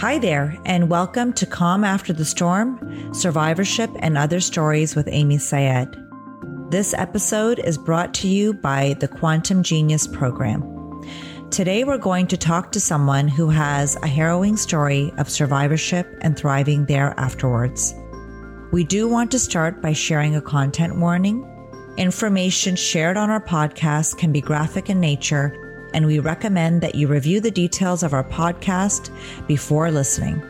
Hi there, and welcome to Calm After the Storm Survivorship and Other Stories with Amy Syed. This episode is brought to you by the Quantum Genius Program. Today, we're going to talk to someone who has a harrowing story of survivorship and thriving there afterwards. We do want to start by sharing a content warning. Information shared on our podcast can be graphic in nature and we recommend that you review the details of our podcast before listening.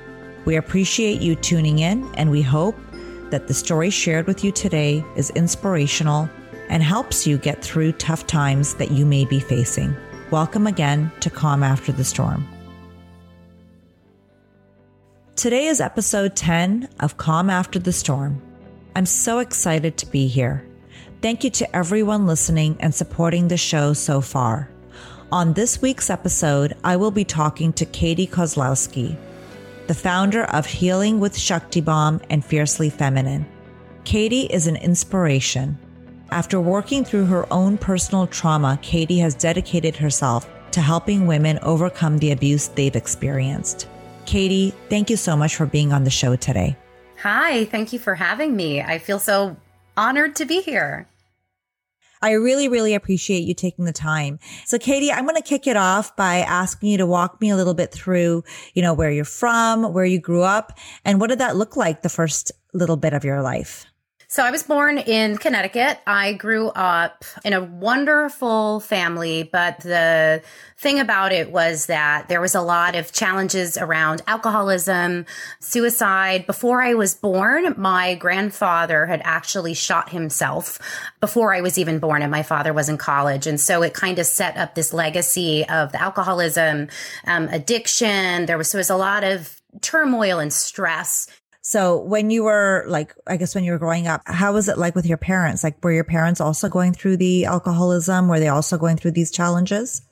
We appreciate you tuning in, and we hope that the story shared with you today is inspirational and helps you get through tough times that you may be facing. Welcome again to Calm After the Storm. Today is episode 10 of Calm After the Storm. I'm so excited to be here. Thank you to everyone listening and supporting the show so far. On this week's episode, I will be talking to Katie Kozlowski, the founder of Healing with Shakti Bomb and Fiercely Feminine. Katie is an inspiration. After working through her own personal trauma, Katie has dedicated herself to helping women overcome the abuse they've experienced. Katie, thank you so much for being on the show today. Hi, thank you for having me. I feel so honored to be here. I really, really appreciate you taking the time. So Katie, I'm going to kick it off by asking you to walk me a little bit through, you know, where you're from, where you grew up, and what did that look like the first little bit of your life? So I was born in Connecticut. I grew up in a wonderful family, but the thing about it was that there was a lot of challenges around alcoholism, suicide. Before I was born, my grandfather had actually shot himself before I was even born and my father was in college. And so it kind of set up this legacy of the alcoholism, um, addiction. There was, so there was a lot of turmoil and stress so when you were like, I guess when you were growing up, how was it like with your parents? Like, were your parents also going through the alcoholism? Were they also going through these challenges?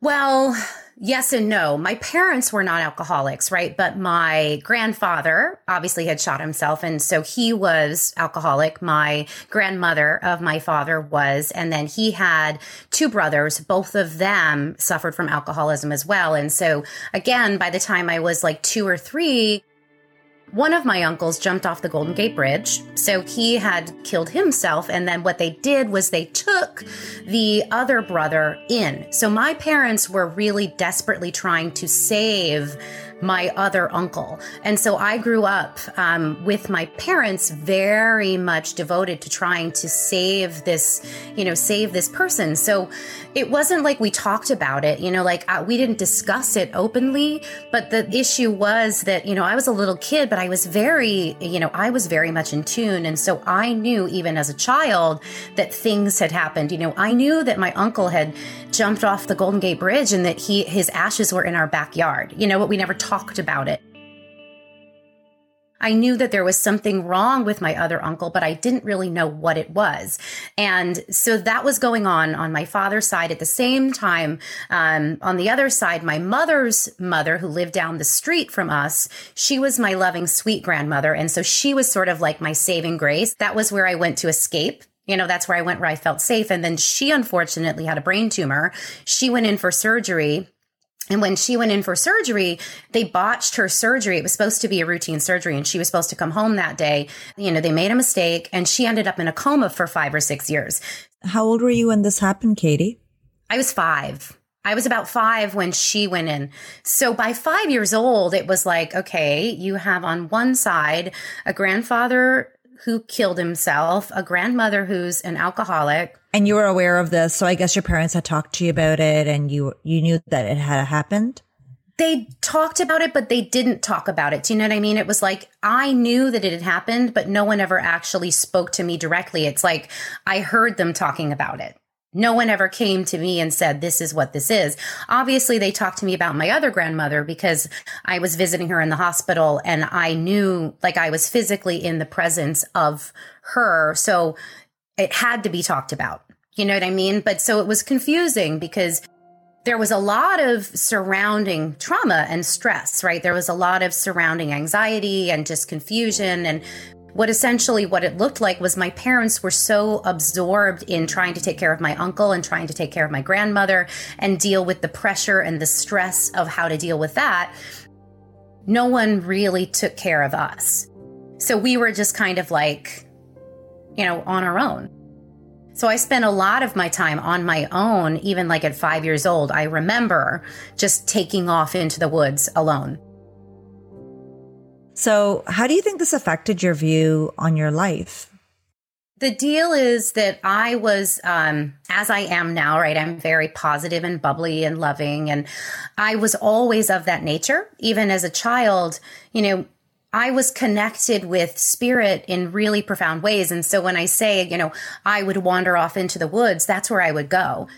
Well, yes and no. My parents were not alcoholics, right? But my grandfather obviously had shot himself. And so he was alcoholic. My grandmother of my father was. And then he had two brothers. Both of them suffered from alcoholism as well. And so again, by the time I was like two or three, one of my uncles jumped off the Golden Gate Bridge. So he had killed himself. And then what they did was they took the other brother in. So my parents were really desperately trying to save my other uncle. And so I grew up um, with my parents very much devoted to trying to save this, you know, save this person. So it wasn't like we talked about it, you know, like uh, we didn't discuss it openly. But the issue was that, you know, I was a little kid, but I was very, you know, I was very much in tune. And so I knew even as a child that things had happened. You know, I knew that my uncle had jumped off the Golden Gate Bridge and that he his ashes were in our backyard. You know, but we never talked about it. I knew that there was something wrong with my other uncle, but I didn't really know what it was. And so that was going on on my father's side. At the same time, um, on the other side, my mother's mother, who lived down the street from us, she was my loving, sweet grandmother. And so she was sort of like my saving grace. That was where I went to escape you know, that's where I went where I felt safe. And then she unfortunately had a brain tumor. She went in for surgery. And when she went in for surgery, they botched her surgery. It was supposed to be a routine surgery and she was supposed to come home that day. You know, they made a mistake and she ended up in a coma for five or six years. How old were you when this happened, Katie? I was five. I was about five when she went in. So by five years old, it was like, okay, you have on one side a grandfather who killed himself, a grandmother who's an alcoholic. And you were aware of this, so I guess your parents had talked to you about it and you you knew that it had happened? They talked about it, but they didn't talk about it. Do you know what I mean? It was like I knew that it had happened, but no one ever actually spoke to me directly. It's like I heard them talking about it. No one ever came to me and said, this is what this is. Obviously, they talked to me about my other grandmother because I was visiting her in the hospital and I knew like I was physically in the presence of her. So it had to be talked about. You know what I mean? But so it was confusing because there was a lot of surrounding trauma and stress, right? There was a lot of surrounding anxiety and just confusion. And what essentially what it looked like was my parents were so absorbed in trying to take care of my uncle and trying to take care of my grandmother and deal with the pressure and the stress of how to deal with that no one really took care of us. So we were just kind of like, you know, on our own. So I spent a lot of my time on my own, even like at five years old. I remember just taking off into the woods alone. So, how do you think this affected your view on your life? The deal is that I was, um, as I am now, right? I'm very positive and bubbly and loving. And I was always of that nature. Even as a child, you know, I was connected with spirit in really profound ways. And so when I say, you know, I would wander off into the woods, that's where I would go.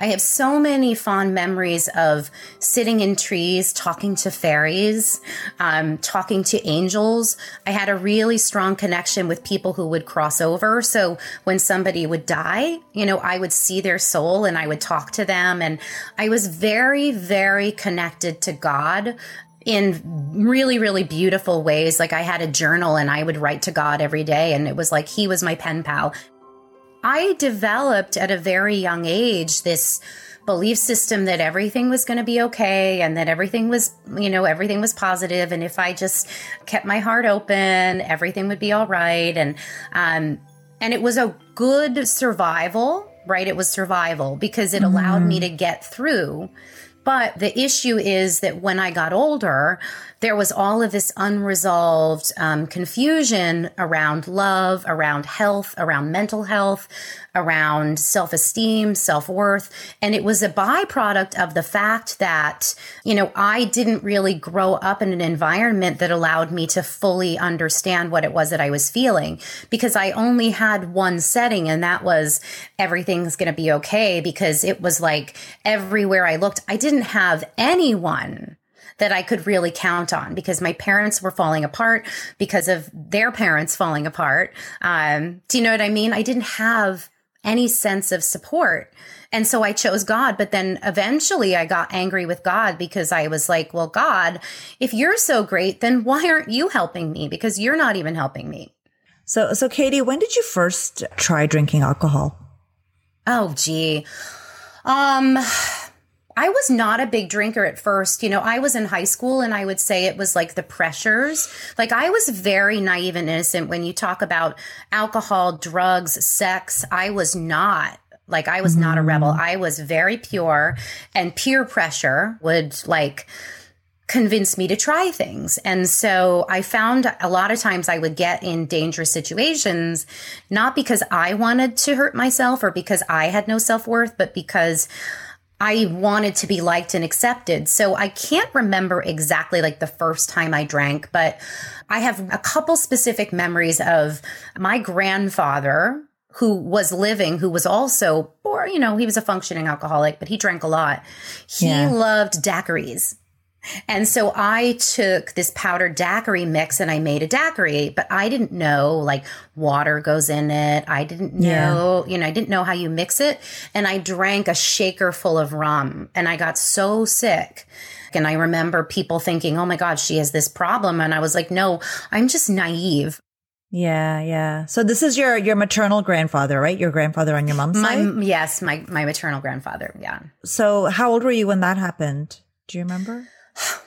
I have so many fond memories of sitting in trees, talking to fairies, um, talking to angels. I had a really strong connection with people who would cross over. So when somebody would die, you know, I would see their soul and I would talk to them. And I was very, very connected to God in really, really beautiful ways. Like I had a journal and I would write to God every day, and it was like he was my pen pal. I developed at a very young age this belief system that everything was going to be okay and that everything was, you know, everything was positive and if I just kept my heart open, everything would be all right and um and it was a good survival, right? It was survival because it allowed mm. me to get through but the issue is that when I got older, there was all of this unresolved um, confusion around love, around health, around mental health, around self esteem, self worth. And it was a byproduct of the fact that, you know, I didn't really grow up in an environment that allowed me to fully understand what it was that I was feeling because I only had one setting and that was everything's going to be okay because it was like everywhere I looked, I didn't have anyone that I could really count on because my parents were falling apart because of their parents falling apart. Um, do you know what I mean? I didn't have any sense of support. And so I chose God. But then eventually I got angry with God because I was like, well, God, if you're so great, then why aren't you helping me? Because you're not even helping me. So, so Katie, when did you first try drinking alcohol? Oh, gee. Um, I was not a big drinker at first. You know, I was in high school and I would say it was like the pressures. Like I was very naive and innocent when you talk about alcohol, drugs, sex. I was not. Like I was mm-hmm. not a rebel. Mm-hmm. I was very pure and peer pressure would like convince me to try things. And so I found a lot of times I would get in dangerous situations, not because I wanted to hurt myself or because I had no self worth, but because I wanted to be liked and accepted. So I can't remember exactly like the first time I drank, but I have a couple specific memories of my grandfather who was living, who was also, or, you know, he was a functioning alcoholic, but he drank a lot. He yeah. loved daiquiris. And so I took this powdered daiquiri mix and I made a daiquiri, but I didn't know like water goes in it. I didn't know, yeah. you know, I didn't know how you mix it. And I drank a shaker full of rum and I got so sick. And I remember people thinking, oh my God, she has this problem. And I was like, no, I'm just naive. Yeah, yeah. So this is your your maternal grandfather, right? Your grandfather on your mom's my, side. Yes, my my maternal grandfather. Yeah. So how old were you when that happened? Do you remember?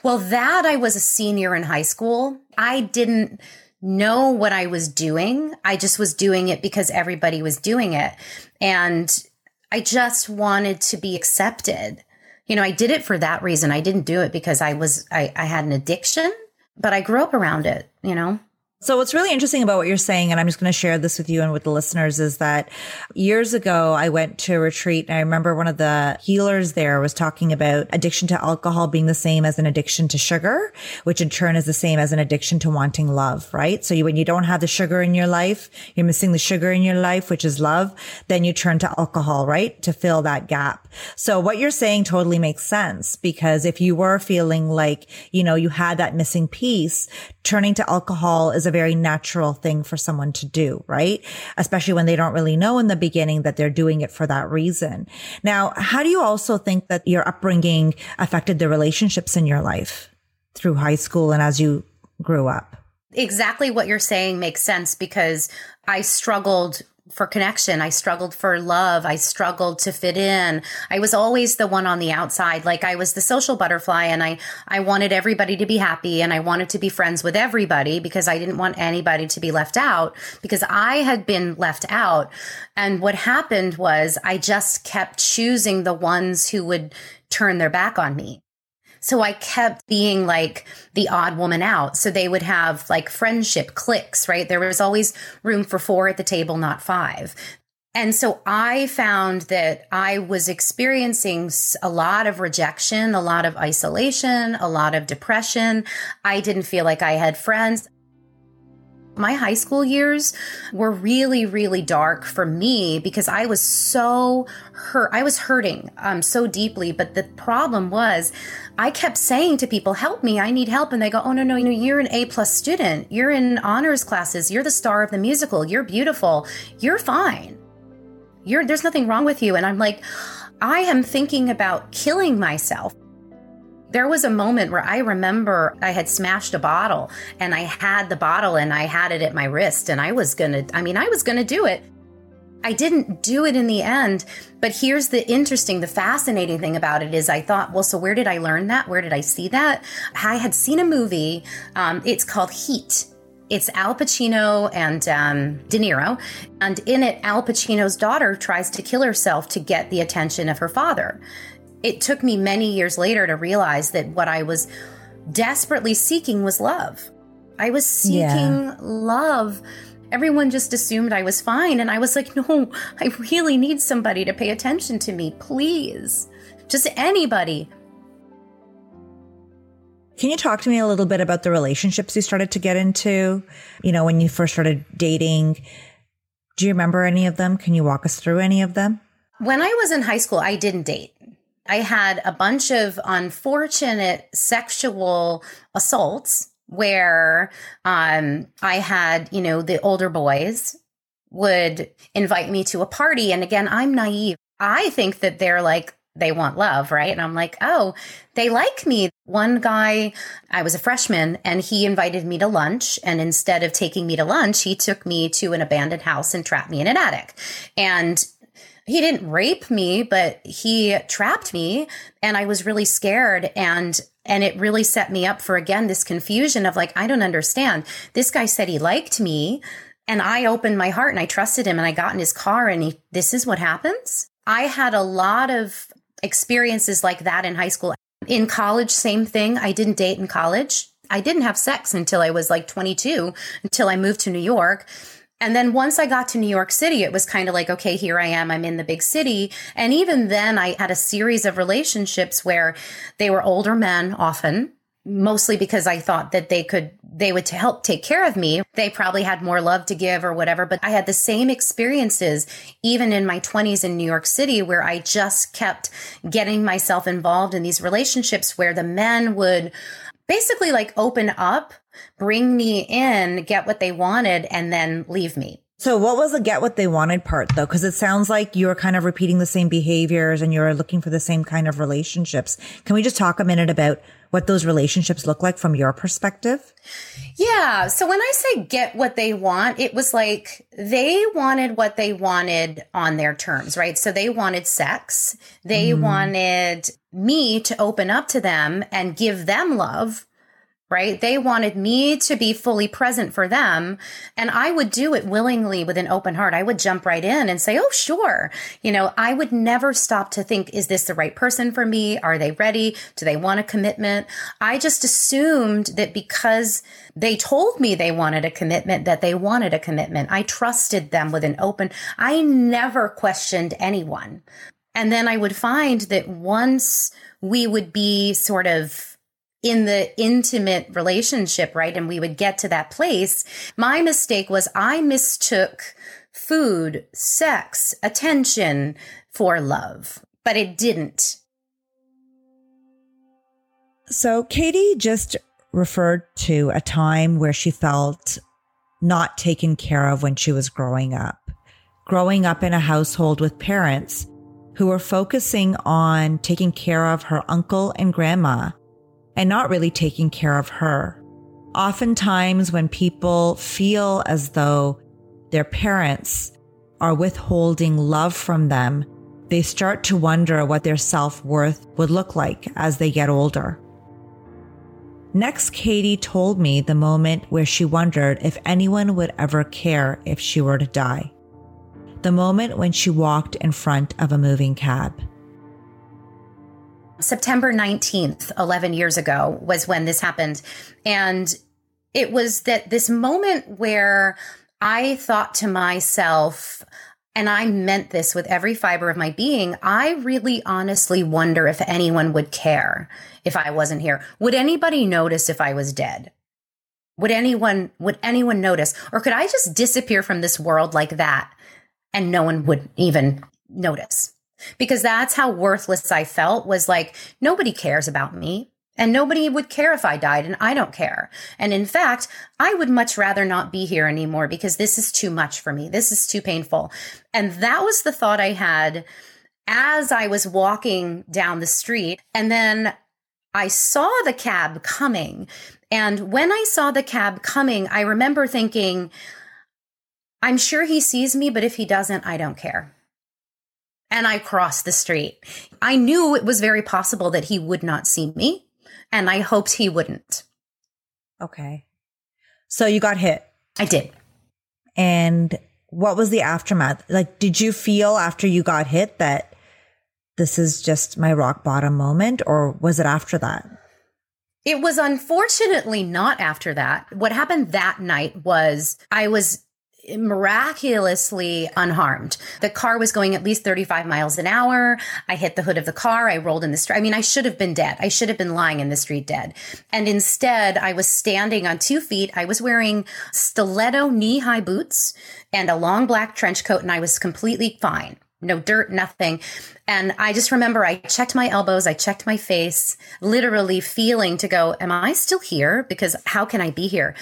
Well, that I was a senior in high school. I didn't know what I was doing. I just was doing it because everybody was doing it. And I just wanted to be accepted. You know, I did it for that reason. I didn't do it because I was, I, I had an addiction, but I grew up around it, you know? So what's really interesting about what you're saying, and I'm just going to share this with you and with the listeners, is that years ago I went to a retreat and I remember one of the healers there was talking about addiction to alcohol being the same as an addiction to sugar, which in turn is the same as an addiction to wanting love, right? So you, when you don't have the sugar in your life, you're missing the sugar in your life, which is love, then you turn to alcohol, right? To fill that gap. So what you're saying totally makes sense because if you were feeling like, you know, you had that missing piece, turning to alcohol is a very natural thing for someone to do, right? Especially when they don't really know in the beginning that they're doing it for that reason. Now, how do you also think that your upbringing affected the relationships in your life through high school and as you grew up? Exactly what you're saying makes sense because I struggled for connection. I struggled for love. I struggled to fit in. I was always the one on the outside. Like I was the social butterfly and I, I wanted everybody to be happy and I wanted to be friends with everybody because I didn't want anybody to be left out because I had been left out. And what happened was I just kept choosing the ones who would turn their back on me. So I kept being like the odd woman out. So they would have like friendship cliques, right? There was always room for four at the table, not five. And so I found that I was experiencing a lot of rejection, a lot of isolation, a lot of depression. I didn't feel like I had friends. My high school years were really, really dark for me because I was so hurt. I was hurting um, so deeply. But the problem was, I kept saying to people, "Help me! I need help," and they go, "Oh no, no, know, you're an A plus student. You're in honors classes. You're the star of the musical. You're beautiful. You're fine. You're there's nothing wrong with you." And I'm like, I am thinking about killing myself. There was a moment where I remember I had smashed a bottle and I had the bottle and I had it at my wrist and I was going to, I mean, I was going to do it. I didn't do it in the end, but here's the interesting, the fascinating thing about it is I thought, well, so where did I learn that? Where did I see that? I had seen a movie. Um, it's called Heat. It's Al Pacino and um, De Niro. And in it, Al Pacino's daughter tries to kill herself to get the attention of her father it took me many years later to realize that what I was desperately seeking was love. I was seeking yeah. love. Everyone just assumed I was fine. And I was like, no, I really need somebody to pay attention to me, please. Just anybody. Can you talk to me a little bit about the relationships you started to get into? You know, when you first started dating, do you remember any of them? Can you walk us through any of them? When I was in high school, I didn't date. I had a bunch of unfortunate sexual assaults where um, I had, you know, the older boys would invite me to a party. And again, I'm naive. I think that they're like, they want love, right? And I'm like, oh, they like me. One guy, I was a freshman and he invited me to lunch. And instead of taking me to lunch, he took me to an abandoned house and trapped me in an attic. And he didn't rape me, but he trapped me and I was really scared and and it really set me up for again this confusion of like I don't understand. This guy said he liked me and I opened my heart and I trusted him and I got in his car and he this is what happens. I had a lot of experiences like that in high school. In college same thing. I didn't date in college. I didn't have sex until I was like 22 until I moved to New York. And then once I got to New York City, it was kind of like, okay, here I am. I'm in the big city. And even then, I had a series of relationships where they were older men often, mostly because I thought that they could, they would help take care of me. They probably had more love to give or whatever. But I had the same experiences even in my 20s in New York City where I just kept getting myself involved in these relationships where the men would basically like open up bring me in, get what they wanted, and then leave me. So what was the get what they wanted part though? Cause it sounds like you're kind of repeating the same behaviors and you're looking for the same kind of relationships. Can we just talk a minute about what those relationships look like from your perspective? Yeah. So when I say get what they want, it was like they wanted what they wanted on their terms, right? So they wanted sex. They mm. wanted me to open up to them and give them love right? They wanted me to be fully present for them. And I would do it willingly with an open heart. I would jump right in and say, Oh, sure. You know, I would never stop to think, is this the right person for me? Are they ready? Do they want a commitment? I just assumed that because they told me they wanted a commitment, that they wanted a commitment. I trusted them with an open, I never questioned anyone. And then I would find that once we would be sort of in the intimate relationship, right? And we would get to that place. My mistake was I mistook food, sex, attention for love, but it didn't. So Katie just referred to a time where she felt not taken care of when she was growing up. Growing up in a household with parents who were focusing on taking care of her uncle and grandma and not really taking care of her. Oftentimes, when people feel as though their parents are withholding love from them, they start to wonder what their self worth would look like as they get older. Next, Katie told me the moment where she wondered if anyone would ever care if she were to die. The moment when she walked in front of a moving cab. September 19th, 11 years ago, was when this happened. And it was that this moment where I thought to myself, and I meant this with every fiber of my being, I really honestly wonder if anyone would care if I wasn't here. Would anybody notice if I was dead? Would anyone would anyone notice or could I just disappear from this world like that and no one would even notice? Because that's how worthless I felt was like nobody cares about me. And nobody would care if I died, and I don't care. And in fact, I would much rather not be here anymore because this is too much for me. This is too painful. And that was the thought I had as I was walking down the street. And then I saw the cab coming. And when I saw the cab coming, I remember thinking, I'm sure he sees me, but if he doesn't, I don't care. And I crossed the street. I knew it was very possible that he would not see me and I hoped he wouldn't. Okay. So you got hit. I did. And what was the aftermath? Like, did you feel after you got hit that this is just my rock bottom moment, or was it after that? It was unfortunately not after that. What happened that night was I was miraculously unharmed. The car was going at least 35 miles an hour. I hit the hood of the car. I rolled in the street. I mean, I should have been dead. I should have been lying in the street dead. And instead, I was standing on two feet. I was wearing stiletto knee high boots and a long black trench coat, and I was completely fine. No dirt, nothing. And I just remember I checked my elbows, I checked my face, literally feeling to go, Am I still here? Because how can I be here?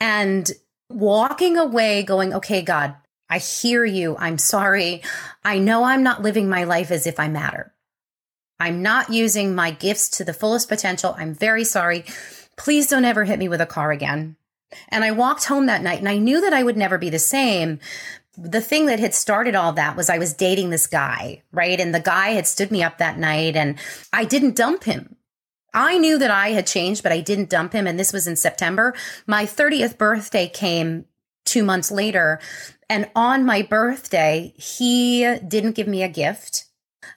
And walking away going, okay, God, I hear you. I'm sorry. I know I'm not living my life as if I matter. I'm not using my gifts to the fullest potential. I'm very sorry. Please don't ever hit me with a car again. And I walked home that night and I knew that I would never be the same. The thing that had started all that was I was dating this guy, right? And the guy had stood me up that night and I didn't dump him. I knew that I had changed, but I didn't dump him. And this was in September. My 30th birthday came two months later. And on my birthday, he didn't give me a gift.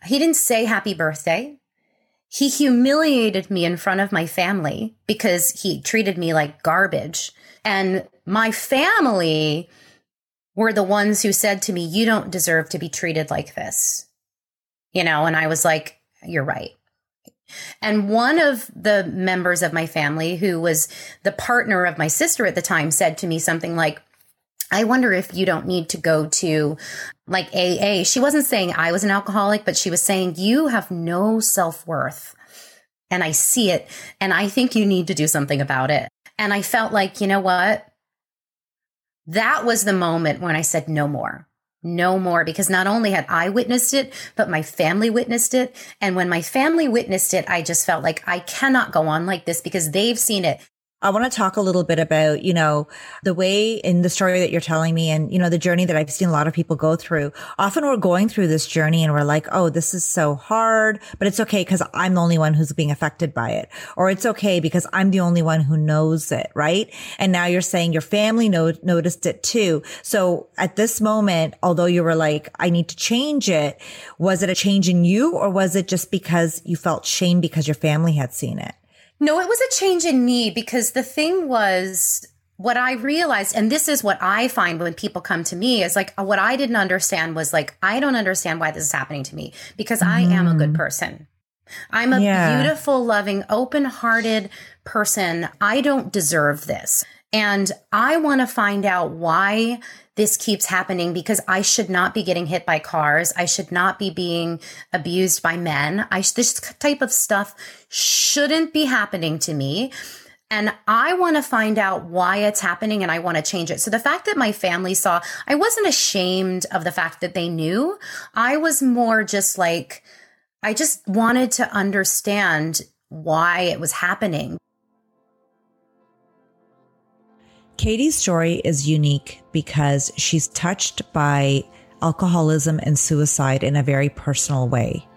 He didn't say happy birthday. He humiliated me in front of my family because he treated me like garbage. And my family were the ones who said to me, You don't deserve to be treated like this. You know, and I was like, You're right. And one of the members of my family, who was the partner of my sister at the time, said to me something like, I wonder if you don't need to go to like AA. She wasn't saying I was an alcoholic, but she was saying you have no self worth. And I see it. And I think you need to do something about it. And I felt like, you know what? That was the moment when I said no more no more because not only had I witnessed it, but my family witnessed it. And when my family witnessed it, I just felt like I cannot go on like this because they've seen it. I want to talk a little bit about, you know, the way in the story that you're telling me and, you know, the journey that I've seen a lot of people go through. Often we're going through this journey and we're like, oh, this is so hard, but it's okay because I'm the only one who's being affected by it. Or it's okay because I'm the only one who knows it, right? And now you're saying your family no- noticed it too. So at this moment, although you were like, I need to change it, was it a change in you or was it just because you felt shame because your family had seen it? No, it was a change in me because the thing was what I realized, and this is what I find when people come to me is like, what I didn't understand was like, I don't understand why this is happening to me because mm-hmm. I am a good mm-hmm. person. I'm a yeah. beautiful, loving, open hearted person. I don't deserve this. And I want to find out why this keeps happening because I should not be getting hit by cars. I should not be being abused by men. I, this type of stuff shouldn't be happening to me. And I want to find out why it's happening and I want to change it. So the fact that my family saw, I wasn't ashamed of the fact that they knew. I was more just like, I just wanted to understand why it was happening. Katie's story is unique because she's touched by alcoholism and suicide in a very personal way.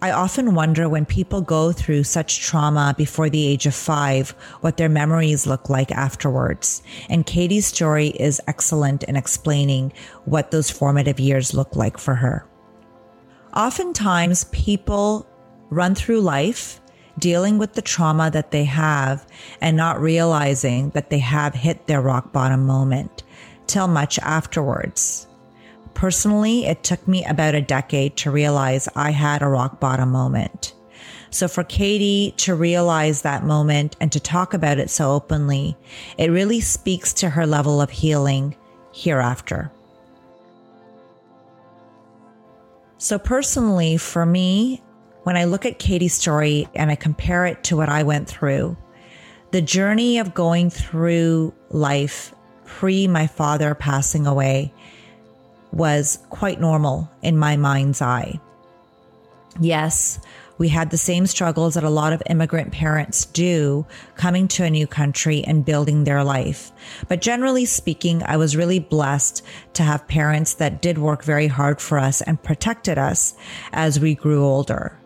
I often wonder when people go through such trauma before the age of five, what their memories look like afterwards. And Katie's story is excellent in explaining what those formative years look like for her. Oftentimes people run through life dealing with the trauma that they have and not realizing that they have hit their rock bottom moment till much afterwards. Personally, it took me about a decade to realize I had a rock bottom moment. So for Katie to realize that moment and to talk about it so openly, it really speaks to her level of healing hereafter. So personally, for me, when I look at Katie's story and I compare it to what I went through, the journey of going through life pre my father passing away was quite normal in my mind's eye. Yes, we had the same struggles that a lot of immigrant parents do coming to a new country and building their life. But generally speaking, I was really blessed to have parents that did work very hard for us and protected us as we grew older.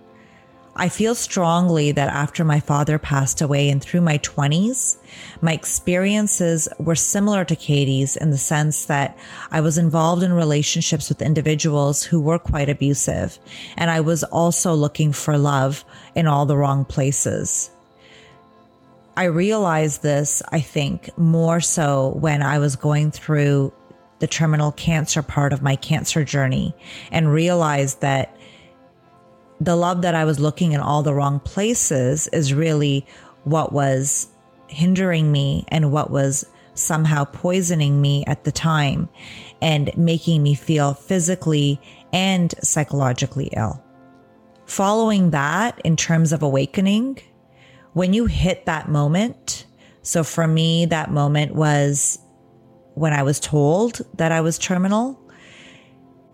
I feel strongly that after my father passed away and through my 20s, my experiences were similar to Katie's in the sense that I was involved in relationships with individuals who were quite abusive. And I was also looking for love in all the wrong places. I realized this, I think, more so when I was going through the terminal cancer part of my cancer journey and realized that the love that I was looking in all the wrong places is really what was hindering me and what was somehow poisoning me at the time and making me feel physically and psychologically ill. Following that, in terms of awakening, when you hit that moment, so for me, that moment was when I was told that I was terminal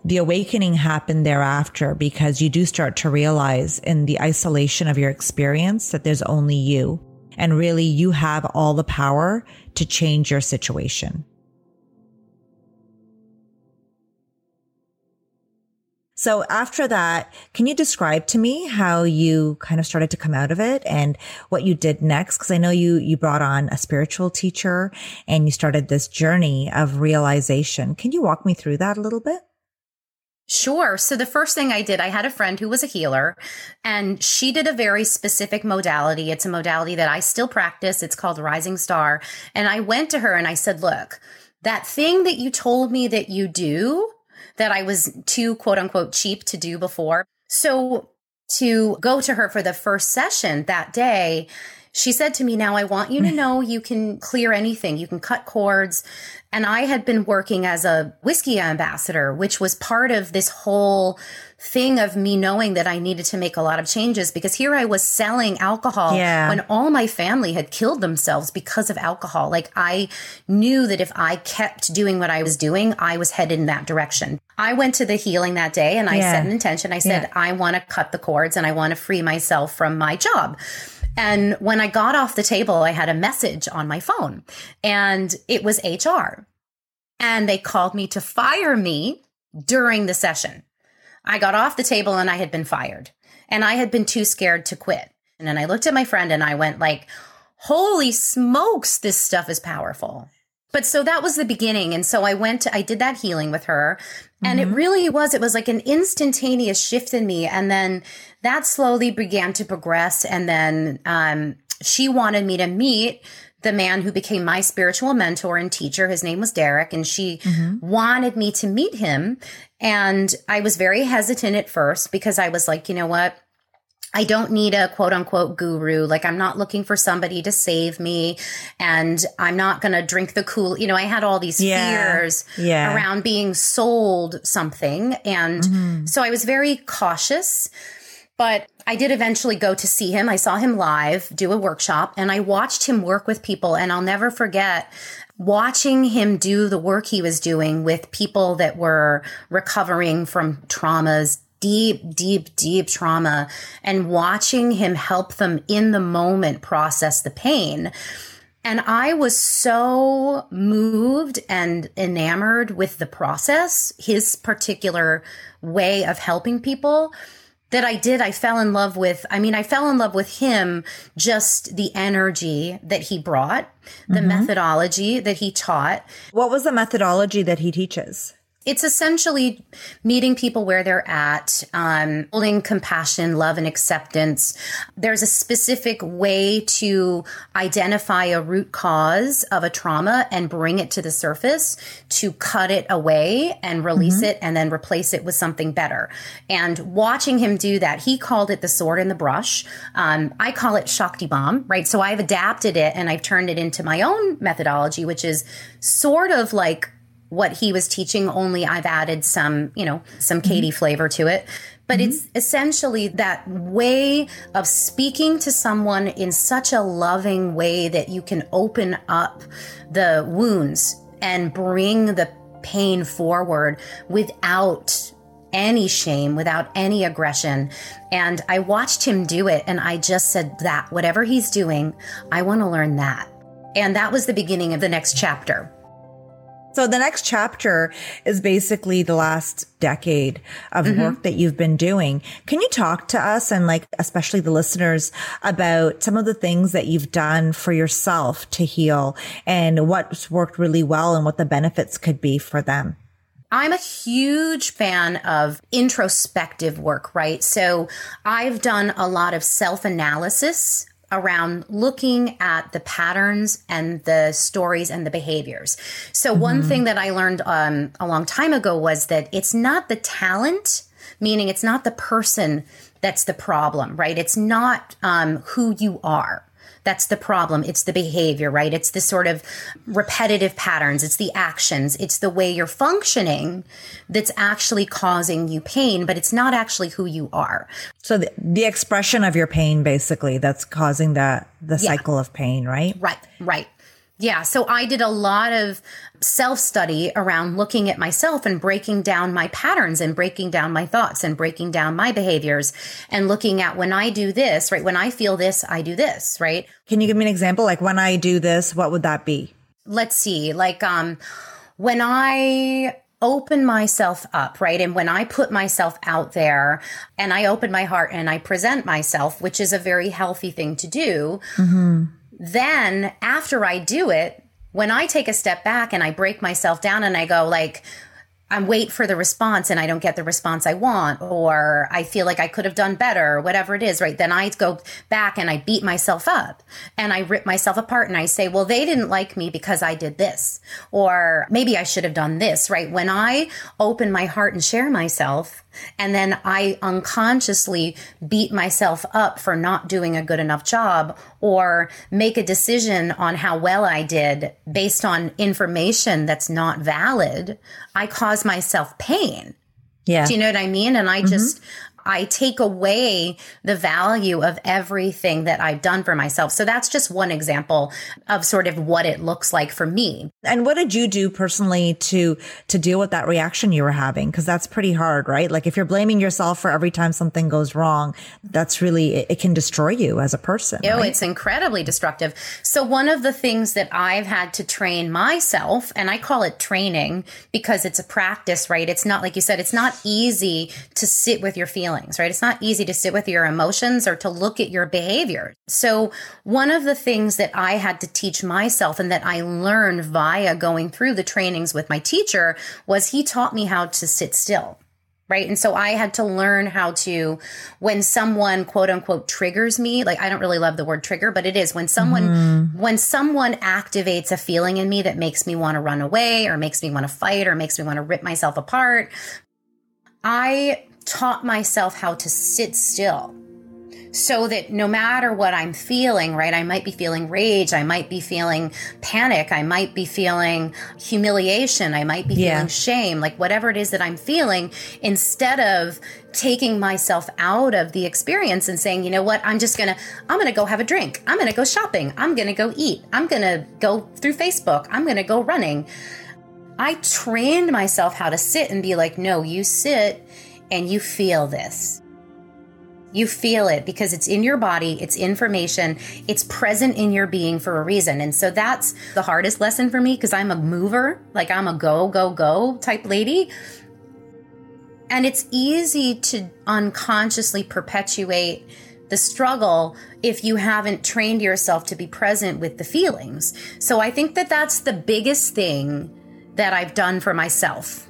the awakening happened thereafter because you do start to realize in the isolation of your experience that there's only you. And really, you have all the power to change your situation. So after that, can you describe to me how you kind of started to come out of it and what you did next? Cause I know you, you brought on a spiritual teacher and you started this journey of realization. Can you walk me through that a little bit? Sure. So the first thing I did, I had a friend who was a healer and she did a very specific modality. It's a modality that I still practice. It's called Rising Star. And I went to her and I said, look, that thing that you told me that you do that I was too quote unquote cheap to do before. So to go to her for the first session that day, she said to me, Now I want you to mm. know you can clear anything, you can cut cords. And I had been working as a whiskey ambassador, which was part of this whole thing of me knowing that I needed to make a lot of changes because here I was selling alcohol yeah. when all my family had killed themselves because of alcohol. Like I knew that if I kept doing what I was doing, I was headed in that direction. I went to the healing that day and I yeah. set an intention. I said, yeah. I want to cut the cords and I want to free myself from my job. And when I got off the table, I had a message on my phone and it was HR. And they called me to fire me during the session. I got off the table and I had been fired and I had been too scared to quit. And then I looked at my friend and I went like, holy smokes, this stuff is powerful. But so that was the beginning. And so I went to, I did that healing with her and mm-hmm. it really was, it was like an instantaneous shift in me. And then that slowly began to progress. And then, um, she wanted me to meet the man who became my spiritual mentor and teacher. His name was Derek, and she mm-hmm. wanted me to meet him. And I was very hesitant at first because I was like, you know what? I don't need a quote unquote guru. Like I'm not looking for somebody to save me and I'm not going to drink the cool. You know, I had all these yeah. fears yeah. around being sold something. And mm-hmm. so I was very cautious, but I did eventually go to see him. I saw him live do a workshop and I watched him work with people and I'll never forget watching him do the work he was doing with people that were recovering from traumas, deep, deep, deep trauma and watching him help them in the moment process the pain. And I was so moved and enamored with the process, his particular way of helping people that I did. I fell in love with, I mean, I fell in love with him, just the energy that he brought, the mm-hmm. methodology that he taught. What was the methodology that he teaches? It's essentially meeting people where they're at, um, holding compassion, love, and acceptance. There's a specific way to identify a root cause of a trauma and bring it to the surface to cut it away and release mm-hmm. it and then replace it with something better. And watching him do that, he called it the sword and the brush. Um, I call it Shakti Bomb, right? So I've adapted it and I've turned it into my own methodology, which is sort of like what he was teaching, only I've added some, you know, some Katie mm-hmm. flavor to it. But mm-hmm. it's essentially that way of speaking to someone in such a loving way that you can open up the wounds and bring the pain forward without any shame, without any aggression. And I watched him do it and I just said that whatever he's doing, I want to learn that. And that was the beginning of the next chapter. So the next chapter is basically the last decade of mm-hmm. work that you've been doing. Can you talk to us and like, especially the listeners about some of the things that you've done for yourself to heal and what's worked really well and what the benefits could be for them? I'm a huge fan of introspective work, right? So I've done a lot of self analysis around looking at the patterns and the stories and the behaviors. So, mm-hmm. one thing that I learned um, a long time ago was that it's not the talent, meaning it's not the person that's the problem, right? It's not um, who you are. That's the problem. It's the behavior, right? It's the sort of repetitive patterns. It's the actions. It's the way you're functioning that's actually causing you pain, but it's not actually who you are. So the, the expression of your pain, basically, that's causing the, the yeah. cycle of pain, right? Right, right. Yeah. So I did a lot of self study around looking at myself and breaking down my patterns and breaking down my thoughts and breaking down my behaviors and looking at when I do this, right? When I feel this, I do this, right? Can you give me an example? Like when I do this, what would that be? Let's see. Like, um, when I open myself up, right? And when I put myself out there and I open my heart and I present myself, which is a very healthy thing to do. Mm-hmm then after I do it, when I take a step back and I break myself down and I go like, I wait for the response and I don't get the response I want, or I feel like I could have done better, or whatever it is, right? Then I go back and I beat myself up and I rip myself apart and I say, well, they didn't like me because I did this, or maybe I should have done this, right? When I open my heart and share myself, and then I unconsciously beat myself up for not doing a good enough job or make a decision on how well I did based on information that's not valid. I cause myself pain. Yeah. Do you know what I mean? And I mm-hmm. just, I take away the value of everything that I've done for myself. So that's just one example of sort of what it looks like for me. And what did you do personally to to deal with that reaction you were having? Because that's pretty hard, right? Like if you're blaming yourself for every time something goes wrong, that's really it, it can destroy you as a person. Oh, right? it's incredibly destructive. So one of the things that I've had to train myself, and I call it training because it's a practice, right? It's not like you said, it's not easy to sit with your feelings feelings, right? It's not easy to sit with your emotions or to look at your behavior. So, one of the things that I had to teach myself and that I learned via going through the trainings with my teacher was he taught me how to sit still. Right. And so I had to learn how to, when someone quote unquote triggers me, like I don't really love the word trigger, but it is when someone, mm. when someone activates a feeling in me that makes me want to run away or makes me want to fight or makes me want to rip myself apart. I taught myself how to sit still so that no matter what I'm feeling, right, I might be feeling rage, I might be feeling panic, I might be feeling humiliation, I might be yeah. feeling shame, like whatever it is that I'm feeling, instead of taking myself out of the experience and saying, you know what, I'm just gonna, I'm gonna go have a drink, I'm gonna go shopping, I'm gonna go eat, I'm gonna go through Facebook, I'm gonna go running. I trained myself how to sit and be like, no, you sit and you feel this. You feel it because it's in your body, it's information, it's present in your being for a reason. And so that's the hardest lesson for me because I'm a mover, like I'm a go, go, go type lady. And it's easy to unconsciously perpetuate the struggle if you haven't trained yourself to be present with the feelings. So I think that that's the biggest thing that I've done for myself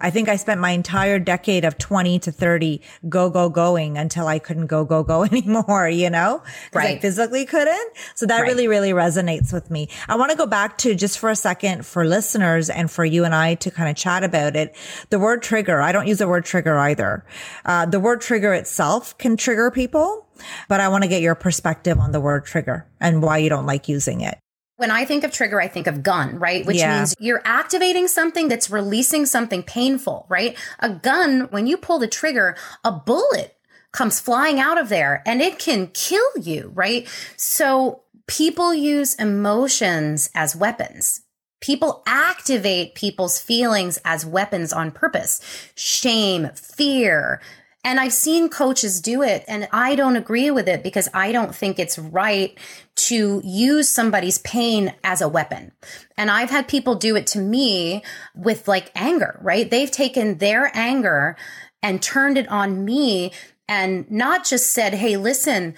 I think I spent my entire decade of 20 to 30 go, go, going until I couldn't go, go, go anymore, you know? Right. I physically couldn't. So that right. really, really resonates with me. I want to go back to just for a second for listeners and for you and I to kind of chat about it. The word trigger, I don't use the word trigger either. Uh, the word trigger itself can trigger people, but I want to get your perspective on the word trigger and why you don't like using it. When I think of trigger, I think of gun, right? Which yeah. means you're activating something that's releasing something painful, right? A gun, when you pull the trigger, a bullet comes flying out of there and it can kill you, right? So people use emotions as weapons. People activate people's feelings as weapons on purpose. Shame, fear, and I've seen coaches do it and I don't agree with it because I don't think it's right to use somebody's pain as a weapon. And I've had people do it to me with like anger, right? They've taken their anger and turned it on me and not just said, Hey, listen,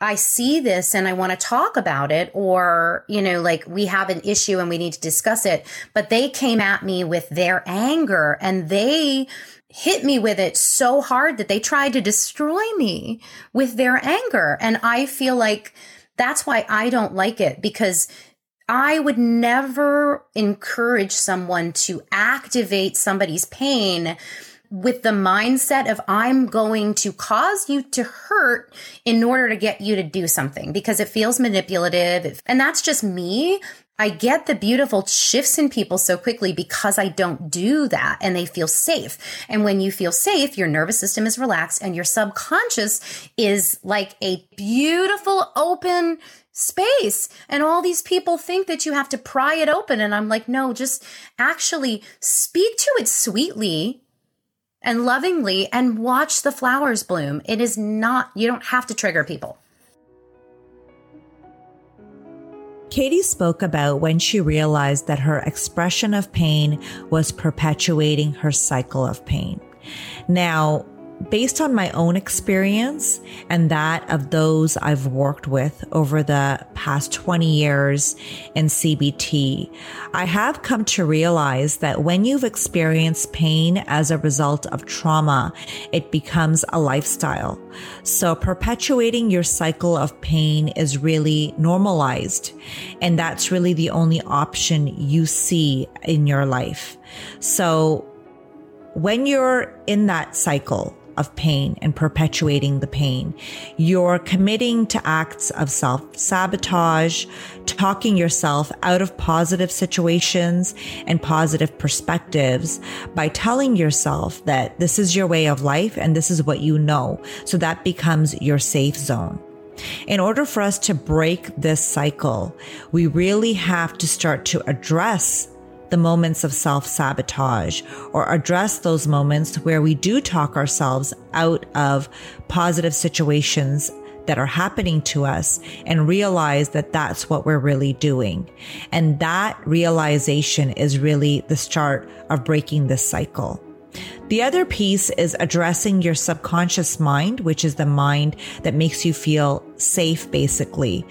I see this and I want to talk about it, or, you know, like we have an issue and we need to discuss it. But they came at me with their anger and they hit me with it so hard that they tried to destroy me with their anger. And I feel like that's why I don't like it because I would never encourage someone to activate somebody's pain with the mindset of I'm going to cause you to hurt in order to get you to do something because it feels manipulative. And that's just me. I get the beautiful shifts in people so quickly because I don't do that and they feel safe. And when you feel safe, your nervous system is relaxed and your subconscious is like a beautiful open space. And all these people think that you have to pry it open. And I'm like, no, just actually speak to it sweetly and lovingly and watch the flowers bloom. It is not, you don't have to trigger people. Katie spoke about when she realized that her expression of pain was perpetuating her cycle of pain. Now, based on my own experience and that of those I've worked with over the past 20 years in CBT, I have come to realize that when you've experienced pain as a result of trauma, it becomes a lifestyle. So perpetuating your cycle of pain is really normalized. And that's really the only option you see in your life. So when you're in that cycle, of pain and perpetuating the pain. You're committing to acts of self sabotage, talking yourself out of positive situations and positive perspectives by telling yourself that this is your way of life and this is what you know. So that becomes your safe zone. In order for us to break this cycle, we really have to start to address the moments of self sabotage or address those moments where we do talk ourselves out of positive situations that are happening to us and realize that that's what we're really doing. And that realization is really the start of breaking this cycle. The other piece is addressing your subconscious mind, which is the mind that makes you feel safe, basically.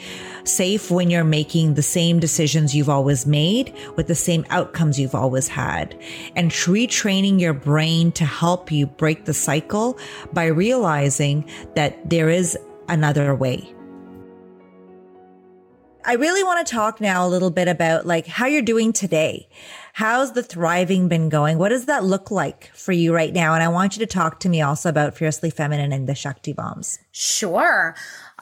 Safe when you're making the same decisions you've always made with the same outcomes you've always had. And retraining your brain to help you break the cycle by realizing that there is another way. I really want to talk now a little bit about like how you're doing today. How's the thriving been going? What does that look like for you right now? And I want you to talk to me also about Fiercely Feminine and the Shakti Bombs. Sure.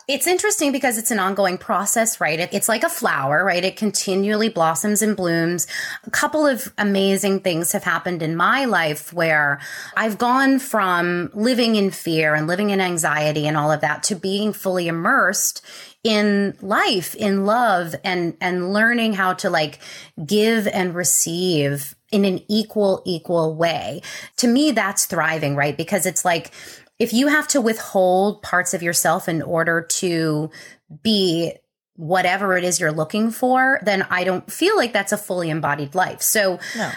It's interesting because it's an ongoing process, right? It, it's like a flower, right? It continually blossoms and blooms. A couple of amazing things have happened in my life where I've gone from living in fear and living in anxiety and all of that to being fully immersed in life, in love and, and learning how to like give and receive in an equal, equal way. To me, that's thriving, right? Because it's like, if you have to withhold parts of yourself in order to be whatever it is you're looking for, then I don't feel like that's a fully embodied life. So, no.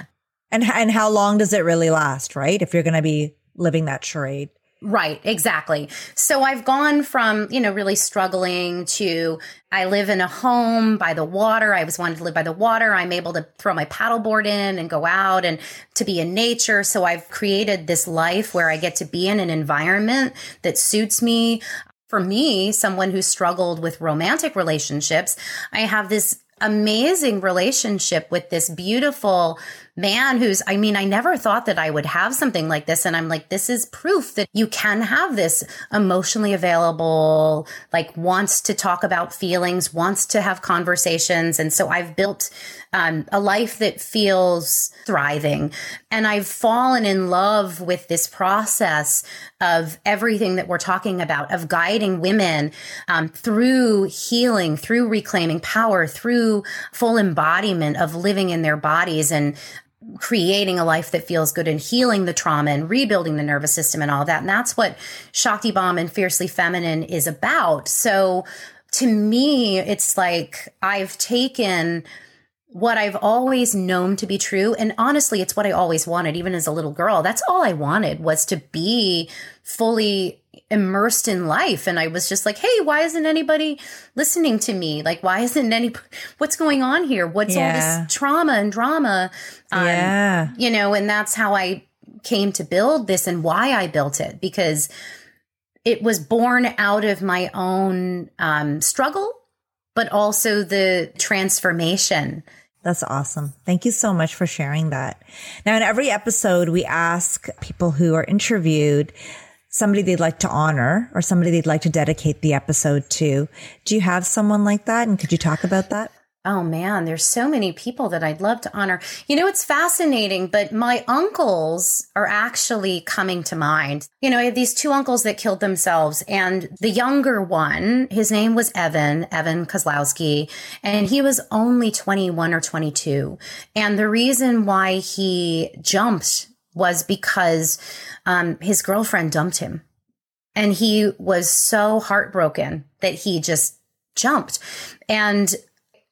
and and how long does it really last, right? If you're going to be living that charade. Right, exactly. So I've gone from, you know, really struggling to I live in a home by the water. I was wanting to live by the water. I'm able to throw my paddleboard in and go out and to be in nature. So I've created this life where I get to be in an environment that suits me. For me, someone who struggled with romantic relationships, I have this amazing relationship with this beautiful man who's, I mean, I never thought that I would have something like this. And I'm like, this is proof that you can have this emotionally available, like wants to talk about feelings, wants to have conversations. And so I've built um, a life that feels thriving. And I've fallen in love with this process of everything that we're talking about, of guiding women um, through healing, through reclaiming power, through full embodiment of living in their bodies and creating a life that feels good and healing the trauma and rebuilding the nervous system and all that. And that's what Shakti Bomb and Fiercely Feminine is about. So to me, it's like I've taken what I've always known to be true. And honestly, it's what I always wanted, even as a little girl. That's all I wanted was to be fully immersed in life. And I was just like, hey, why isn't anybody listening to me? Like, why isn't any, what's going on here? What's yeah. all this trauma and drama? Um, yeah. You know, and that's how I came to build this and why I built it because it was born out of my own um, struggle, but also the transformation that's awesome. Thank you so much for sharing that. Now, in every episode, we ask people who are interviewed somebody they'd like to honor or somebody they'd like to dedicate the episode to. Do you have someone like that? And could you talk about that? Oh man, there's so many people that I'd love to honor. You know, it's fascinating, but my uncles are actually coming to mind. You know, I have these two uncles that killed themselves, and the younger one, his name was Evan, Evan Kozlowski, and he was only 21 or 22. And the reason why he jumped was because um, his girlfriend dumped him. And he was so heartbroken that he just jumped. And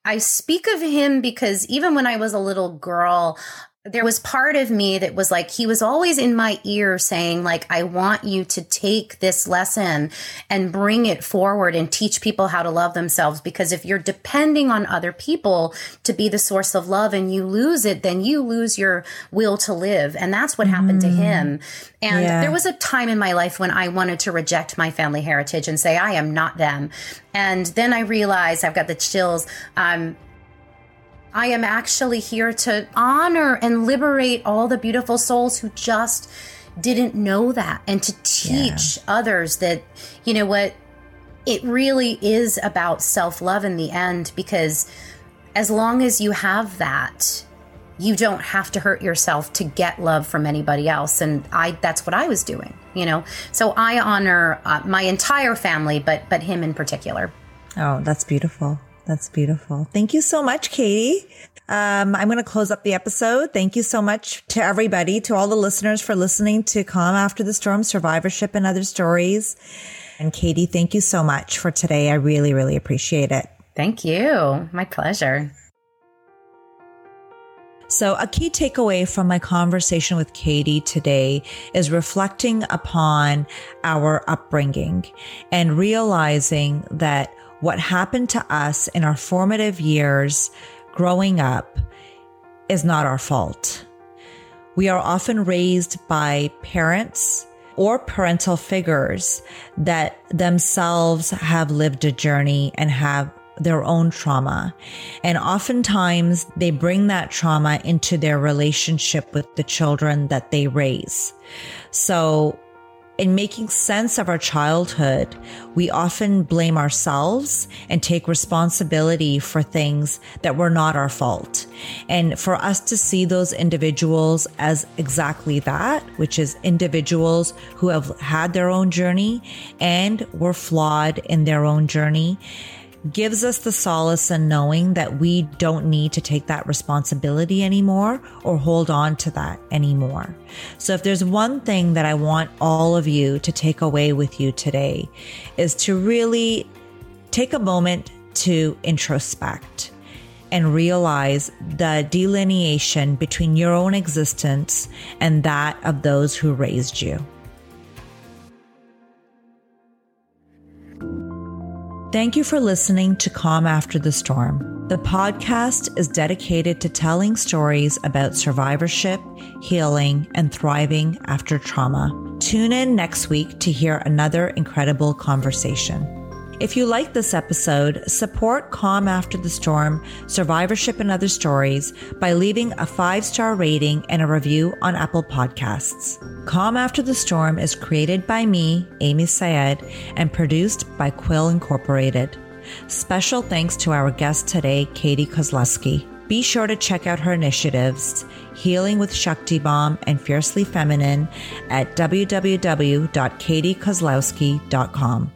I speak of him because even when I was a little girl, there was part of me that was like he was always in my ear saying like i want you to take this lesson and bring it forward and teach people how to love themselves because if you're depending on other people to be the source of love and you lose it then you lose your will to live and that's what happened mm. to him and yeah. there was a time in my life when i wanted to reject my family heritage and say i am not them and then i realized i've got the chills um I am actually here to honor and liberate all the beautiful souls who just didn't know that and to teach yeah. others that, you know what, it really is about self love in the end because as long as you have that, you don't have to hurt yourself to get love from anybody else. And i that's what i was doing you know? So i honor uh, my entire family but but him in particular. Oh that's beautiful that's beautiful. Thank you so much, Katie. Um, I'm going to close up the episode. Thank you so much to everybody, to all the listeners for listening to Calm After the Storm, Survivorship and Other Stories. And Katie, thank you so much for today. I really, really appreciate it. Thank you. My pleasure. So, a key takeaway from my conversation with Katie today is reflecting upon our upbringing and realizing that what happened to us in our formative years growing up is not our fault. We are often raised by parents or parental figures that themselves have lived a journey and have their own trauma. And oftentimes they bring that trauma into their relationship with the children that they raise. So in making sense of our childhood, we often blame ourselves and take responsibility for things that were not our fault. And for us to see those individuals as exactly that, which is individuals who have had their own journey and were flawed in their own journey, gives us the solace in knowing that we don't need to take that responsibility anymore or hold on to that anymore. So if there's one thing that I want all of you to take away with you today is to really take a moment to introspect and realize the delineation between your own existence and that of those who raised you. Thank you for listening to Calm After the Storm. The podcast is dedicated to telling stories about survivorship, healing, and thriving after trauma. Tune in next week to hear another incredible conversation. If you like this episode, support Calm After the Storm, Survivorship and Other Stories by leaving a five star rating and a review on Apple Podcasts. Calm After the Storm is created by me, Amy Syed, and produced by Quill Incorporated. Special thanks to our guest today, Katie Kozlowski. Be sure to check out her initiatives, Healing with Shakti Bomb and Fiercely Feminine, at www.katiekozlowski.com.